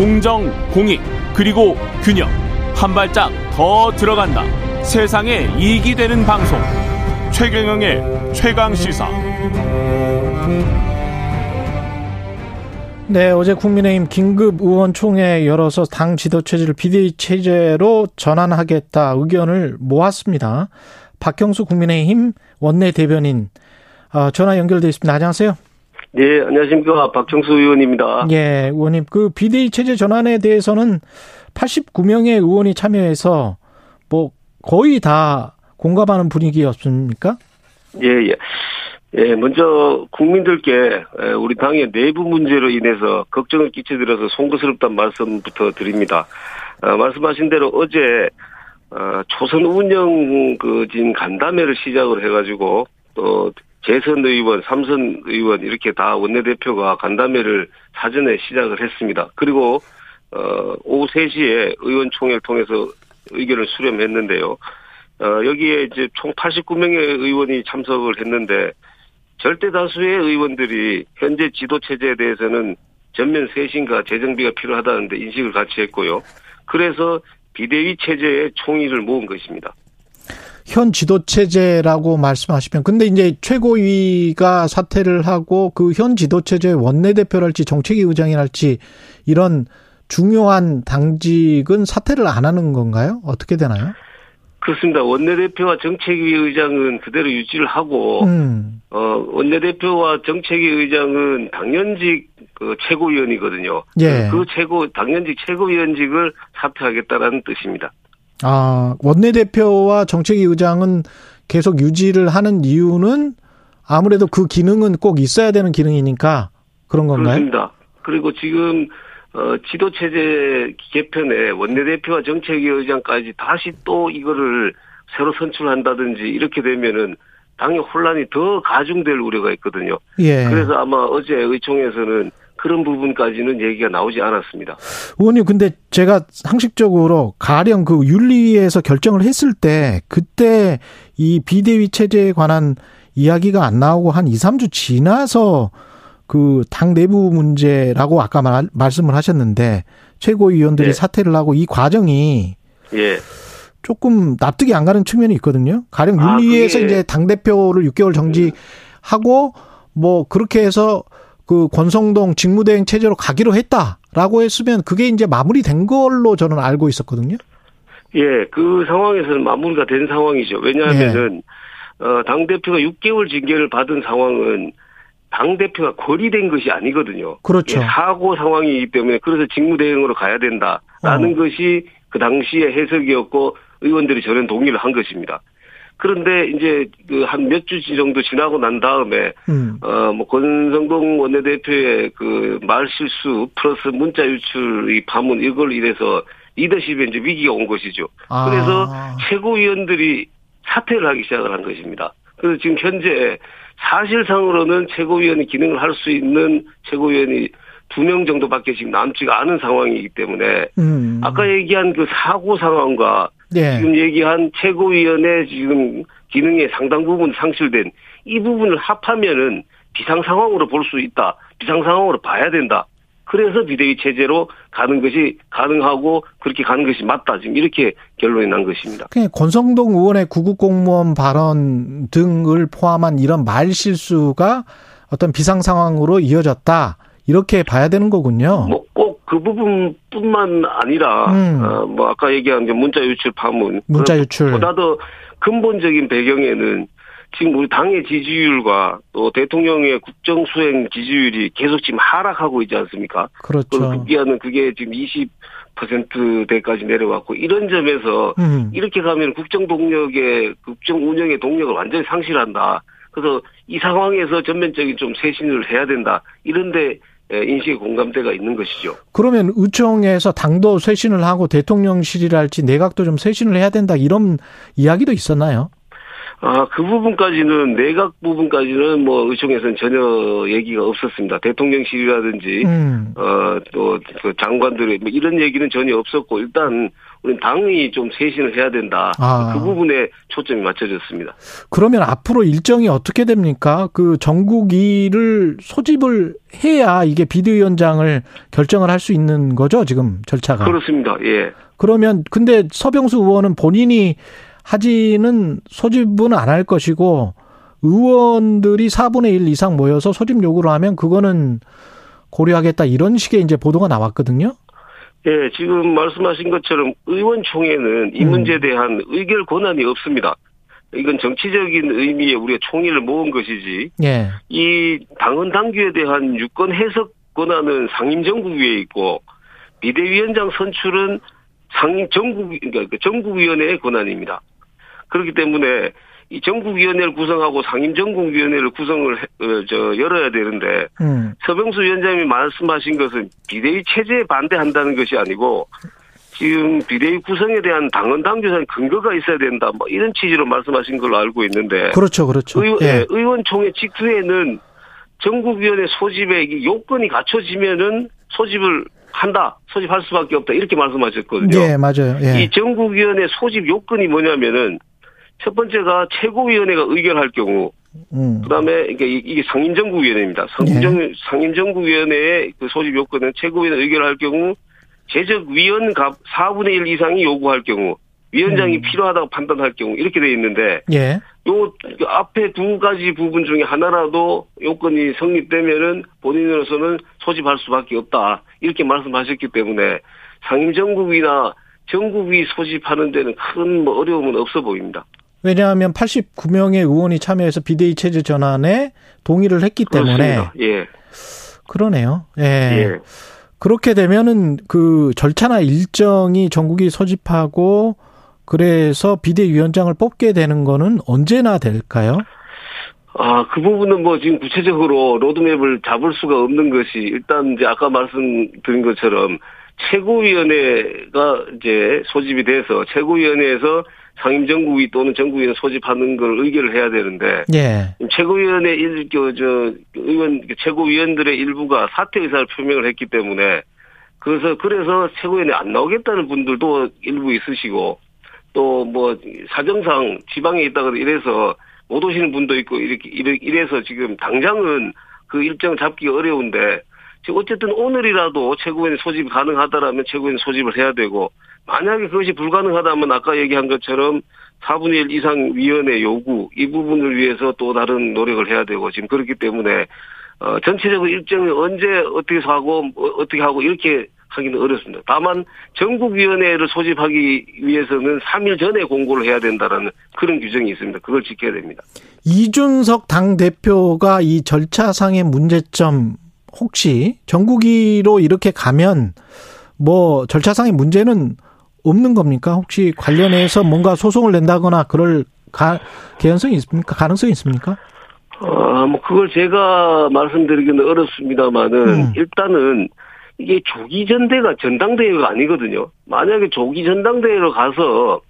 공정, 공익, 그리고 균형. 한 발짝 더 들어간다. 세상에 이익이 되는 방송. 최경영의 최강 시사. 네, 어제 국민의힘 긴급 의원총회 열어서 당 지도 체제를 비대위 체제로 전환하겠다 의견을 모았습니다. 박형수 국민의힘 원내 대변인 어, 전화 연결돼 있습니다. 안녕하세요. 네, 안녕하십니까. 박정수 의원입니다. 예, 의원님. 그 비대위 체제 전환에 대해서는 89명의 의원이 참여해서 뭐 거의 다 공감하는 분위기였습니까? 예, 예. 예, 먼저 국민들께 우리 당의 내부 문제로 인해서 걱정을 끼쳐드려서 송구스럽다는 말씀부터 드립니다. 어, 말씀하신 대로 어제 어, 초선 운영 그진 간담회를 시작을 해가지고 또 재선 의원, 삼선 의원 이렇게 다 원내대표가 간담회를 사전에 시작을 했습니다. 그리고 어 오후 3시에 의원총회를 통해서 의견을 수렴했는데요. 어 여기에 이제 총 89명의 의원이 참석을 했는데 절대 다수의 의원들이 현재 지도 체제에 대해서는 전면 쇄신과 재정비가 필요하다는데 인식을 같이 했고요. 그래서 비대위 체제의 총의를 모은 것입니다. 현 지도 체제라고 말씀하시면 근데 이제 최고위가 사퇴를 하고 그 현 지도 체제의 원내 대표랄지 정책위 의장이랄지 이런 중요한 당직은 사퇴를 안 하는 건가요? 어떻게 되나요? 그렇습니다. 원내대표와 정책위 의장은 그대로 유지를 하고 음. 어 원내대표와 정책위 의장은 당연직 그 최고위원이거든요. 예. 그 최고 당연직 최고위원직을 사퇴하겠다라는 뜻입니다. 아, 원내대표와 정책위 의장은 계속 유지를 하는 이유는 아무래도 그 기능은 꼭 있어야 되는 기능이니까 그런 건가요? 그렇습니다. 그리고 지금 어, 지도체제 개편에 원내대표와 정책위 의장까지 다시 또 이거를 새로 선출한다든지 이렇게 되면은 당의 혼란이 더 가중될 우려가 있거든요. 예. 그래서 아마 어제 의총에서는 그런 부분까지는 얘기가 나오지 않았습니다. 의원님, 근데 제가 상식적으로 가령 그 윤리위에서 결정을 했을 때 그때 이 비대위 체제에 관한 이야기가 안 나오고 한 2, 3주 지나서 그 당 내부 문제라고 아까 말, 말씀을 하셨는데 최고위원들이 네. 사퇴를 하고 이 과정이 예. 조금 납득이 안 가는 측면이 있거든요. 가령 아, 윤리위에서 아, 이제 당 대표를 6개월 정지하고 뭐 그렇게 해서 그 권성동 직무대행 체제로 가기로 했다라고 했으면 그게 이제 마무리된 걸로 저는 알고 있었거든요. 예, 그 상황에서는 마무리가 된 상황이죠. 왜냐하면은 예. 어, 당 대표가 6개월 징계를 받은 상황은 당 대표가 거리된 것이 아니거든요. 그렇죠. 예, 사고 상황이기 때문에 그래서 직무대행으로 가야 된다라는 어. 것이 그 당시의 해석이었고 의원들이 저는 동의를 한 것입니다. 그런데 이제 그 한 몇 주 정도 지나고 난 다음에 음. 어뭐 권성동 원내대표의 그 말 실수 플러스 문자 유출 이 파문 이걸 이래서 리더십에 이제 위기가 온 것이죠. 아. 그래서 최고위원들이 사퇴를 하기 시작을 한 것입니다. 그래서 지금 현재 사실상으로는 최고위원이 기능을 할 수 있는 최고위원이 두 명 정도밖에 지금 남지가 않은 상황이기 때문에 음. 아까 얘기한 그 사고 상황과 네. 지금 얘기한 최고위원회 지금 기능의 상당 부분 상실된 이 부분을 합하면은 비상 상황으로 볼 수 있다. 비상 상황으로 봐야 된다. 그래서 비대위 체제로 가는 것이 가능하고 그렇게 가는 것이 맞다. 지금 이렇게 결론이 난 것입니다. 권성동 의원의 구급 공무원 발언 등을 포함한 이런 말 실수가 어떤 비상 상황으로 이어졌다. 이렇게 봐야 되는 거군요. 뭐 꼭 그 부분뿐만 아니라 음. 어, 뭐 아까 얘기한 게 문자 유출 파문 문자 유출 보다 더 근본적인 배경에는 지금 우리 당의 지지율과 또 대통령의 국정 수행 지지율이 계속 지금 하락하고 있지 않습니까? 그렇죠. 급기야는 그게 지금 20%대까지 내려왔고 이런 점에서 음. 이렇게 가면 국정 동력의 국정 운영의 동력을 완전히 상실한다. 그래서 이 상황에서 전면적인 좀 쇄신을 해야 된다. 이런데 예, 인식의 공감대가 있는 것이죠. 그러면 의총에서 당도 쇄신을 하고 대통령실이랄지 내각도 좀 쇄신을 해야 된다 이런 이야기도 있었나요? 아, 그 부분까지는, 내각 부분까지는 뭐, 의총에서는 전혀 얘기가 없었습니다. 대통령실이라든지, 음. 어, 또, 그 장관들의 뭐 이런 얘기는 전혀 없었고, 일단, 우리 당이 좀 쇄신을 해야 된다. 아. 그 부분에 초점이 맞춰졌습니다. 그러면 앞으로 일정이 어떻게 됩니까? 그 전국위를 소집을 해야 이게 비대위원장을 결정을 할 수 있는 거죠, 지금 절차가. 그렇습니다. 예. 그러면, 근데 서병수 의원은 본인이 하지는 소집은 안 할 것이고 의원들이 4분의 1 이상 모여서 소집 요구를 하면 그거는 고려하겠다 이런 식의 이제 보도가 나왔거든요. 예, 지금 말씀하신 것처럼 의원총회는 이 음. 문제에 대한 의결 권한이 없습니다. 이건 정치적인 의미의 우리가 총의를 모은 것이지. 예. 이 당헌 당규에 대한 유권 해석 권한은 상임정국위에 있고 비대위원장 선출은 상임 전국 그러니까 그 전국위원회의 권한입니다. 그렇기 때문에 이 전국위원회를 구성하고 상임 전국위원회를 구성을 해, 어, 저 열어야 되는데 음. 서병수 위원장님이 말씀하신 것은 비대위 체제에 반대한다는 것이 아니고 지금 비대위 구성에 대한 당헌 당규상 근거가 있어야 된다 뭐 이런 취지로 말씀하신 걸로 알고 있는데 그렇죠 그렇죠 의, 예. 의원총회 직후에는 전국위원회 소집에 요건이 갖춰지면은 소집을 한다, 소집할 수밖에 없다 이렇게 말씀하셨거든요. 예, 맞아요. 예. 이 전국위원회 소집 요건이 뭐냐면은 첫 번째가 최고위원회가 의결할 경우, 음. 그다음에 이게 이게 상임정국위원회입니다. 상임정 예. 상임정국위원회의 그 소집 요건은 최고위원회 의결할 경우 제적 위원갑 4분의 1 이상이 요구할 경우 위원장이 음. 필요하다고 판단할 경우 이렇게 돼 있는데 예. 요그 앞에 두 가지 부분 중에 하나라도 요건이 성립되면은 본인으로서는 소집할 수밖에 없다 이렇게 말씀하셨기 때문에 상임정국이나 전국위 소집하는 데는 큰 뭐 어려움은 없어 보입니다. 왜냐하면 89명의 의원이 참여해서 비대위 체제 전환에 동의를 했기 때문에 그렇습니다. 예. 그러네요. 예. 예. 그렇게 되면은 그 절차나 일정이 전국이 소집하고 그래서 비대위원장을 뽑게 되는 거는 언제나 될까요? 아, 그 부분은 뭐 지금 구체적으로 로드맵을 잡을 수가 없는 것이 일단 이제 아까 말씀드린 것처럼 최고위원회가 이제 소집이 돼서 최고위원회에서 상임정국위 또는 정국위원 소집하는 걸 의결을 해야 되는데 예. 최고위원회 일, 그, 저, 의원, 최고위원들의 일부가 사퇴 의사를 표명을 했기 때문에 그래서, 그래서 최고위원회 안 나오겠다는 분들도 일부 있으시고 또 뭐 사정상 지방에 있다가 이래서 못 오시는 분도 있고 이렇게, 이래서 지금 당장은 그 일정 잡기 어려운데 지금 어쨌든 오늘이라도 최고위원 소집이 가능하다라면 최고위원 소집을 해야 되고 만약에 그것이 불가능하다면 아까 얘기한 것처럼 4분의 1 이상 위원회 요구 이 부분을 위해서 또 다른 노력을 해야 되고 지금 그렇기 때문에 어 전체적으로 일정이 언제 어떻게 하고 뭐 어떻게 하고 이렇게 하기는 어렵습니다. 다만 전국위원회를 소집하기 위해서는 3일 전에 공고를 해야 된다라는 그런 규정이 있습니다. 그걸 지켜야 됩니다. 이준석 당 대표가 이 절차상의 문제점 혹시 전국위로 이렇게 가면 뭐 절차상의 문제는 없는 겁니까? 혹시 관련해서 뭔가 소송을 낸다거나 그럴 가, 개연성이 있습니까? 가능성이 있습니까? 아, 뭐, 그걸 제가 말씀드리기는 어렵습니다만은, 음. 일단은, 이게 조기 전대가 전당대회가 아니거든요. 만약에 조기 전당대회로 가서,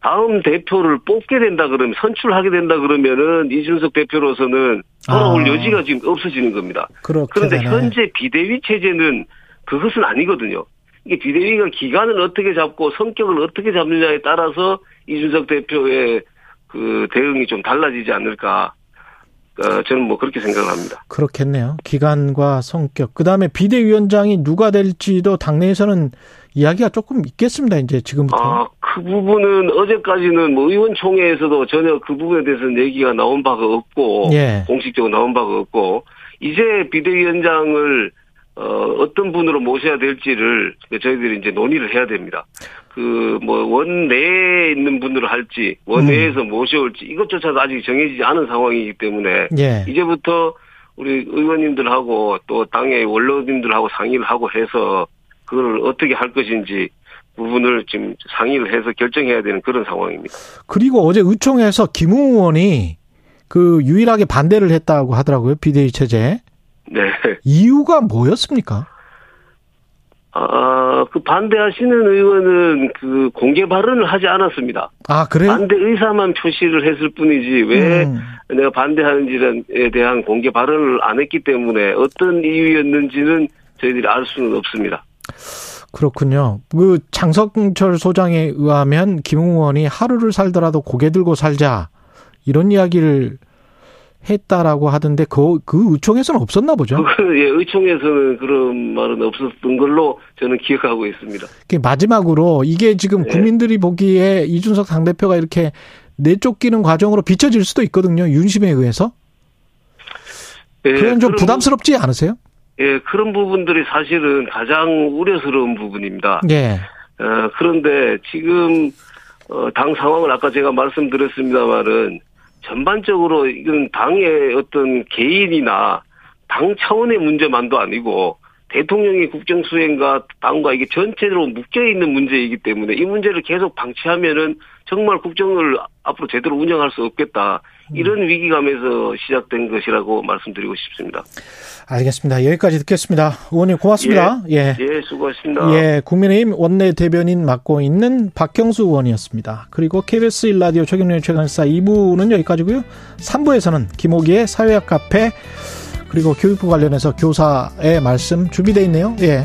다음 대표를 뽑게 된다 그러면, 선출하게 된다 그러면은, 이준석 대표로서는 돌아올 아. 여지가 지금 없어지는 겁니다. 그런데 되네. 현재 비대위 체제는 그것은 아니거든요. 이게 비대위가 기간을 어떻게 잡고 성격을 어떻게 잡느냐에 따라서 이준석 대표의 그 대응이 좀 달라지지 않을까. 어, 저는 뭐 그렇게 생각을 합니다. 그렇겠네요. 기간과 성격. 그 다음에 비대위원장이 누가 될지도 당내에서는 이야기가 조금 있겠습니다. 이제 지금부터. 아, 그 부분은 어제까지는 뭐 의원총회에서도 전혀 그 부분에 대해서는 얘기가 나온 바가 없고, 예. 공식적으로 나온 바가 없고, 이제 비대위원장을 어, 어떤 분으로 모셔야 될지를 저희들이 이제 논의를 해야 됩니다. 그, 뭐, 원 내에 있는 분으로 할지, 원 외에서 음. 모셔올지, 이것조차도 아직 정해지지 않은 상황이기 때문에, 예. 이제부터 우리 의원님들하고 또 당의 원로님들하고 상의를 하고 해서, 그걸 어떻게 할 것인지, 부분을 지금 상의를 해서 결정해야 되는 그런 상황입니다. 그리고 어제 의총에서 김 의원이 그 유일하게 반대를 했다고 하더라고요. 비대위 체제. 네. 이유가 뭐였습니까? 아, 그 반대하시는 의원은 그 공개 발언을 하지 않았습니다. 아, 그래요? 반대 의사만 표시를 했을 뿐이지 왜 음. 내가 반대하는지에 대한 공개 발언을 안 했기 때문에 어떤 이유였는지는 저희들이 알 수는 없습니다. 그렇군요. 그 장성철 소장에 의하면 김 의원이 하루를 살더라도 고개 들고 살자 이런 이야기를 했다라고 하던데 그, 그 의총에서는 없었나 보죠. 그, 예, 의총에서는 그런 말은 없었던 걸로 저는 기억하고 있습니다. 그 마지막으로 이게 지금 네. 국민들이 보기에 이준석 당대표가 이렇게 내쫓기는 과정으로 비춰질 수도 있거든요. 윤심에 의해서. 예, 그건 좀 그런 부담스럽지 않으세요? 부- 예, 그런 부분들이 사실은 가장 우려스러운 부분입니다. 예. 어, 그런데 지금 어, 당 상황을 아까 제가 말씀드렸습니다만은 전반적으로 이건 당의 어떤 개인이나 당 차원의 문제만도 아니고 대통령의 국정 수행과 당과 이게 전체적으로 묶여 있는 문제이기 때문에 이 문제를 계속 방치하면은 정말 국정을 앞으로 제대로 운영할 수 없겠다 이런 위기감에서 시작된 것이라고 말씀드리고 싶습니다. 알겠습니다. 여기까지 듣겠습니다. 의원님 고맙습니다. 예. 예, 수고하셨습니다. 예, 국민의힘 원내 대변인 맡고 있는 박경수 의원이었습니다. 그리고 KBS 1라디오 최경련의 최강사 2부는 여기까지고요. 3부에서는 김호기의 사회학 카페 그리고 교육부 관련해서 교사의 말씀 준비되어 있네요. 예.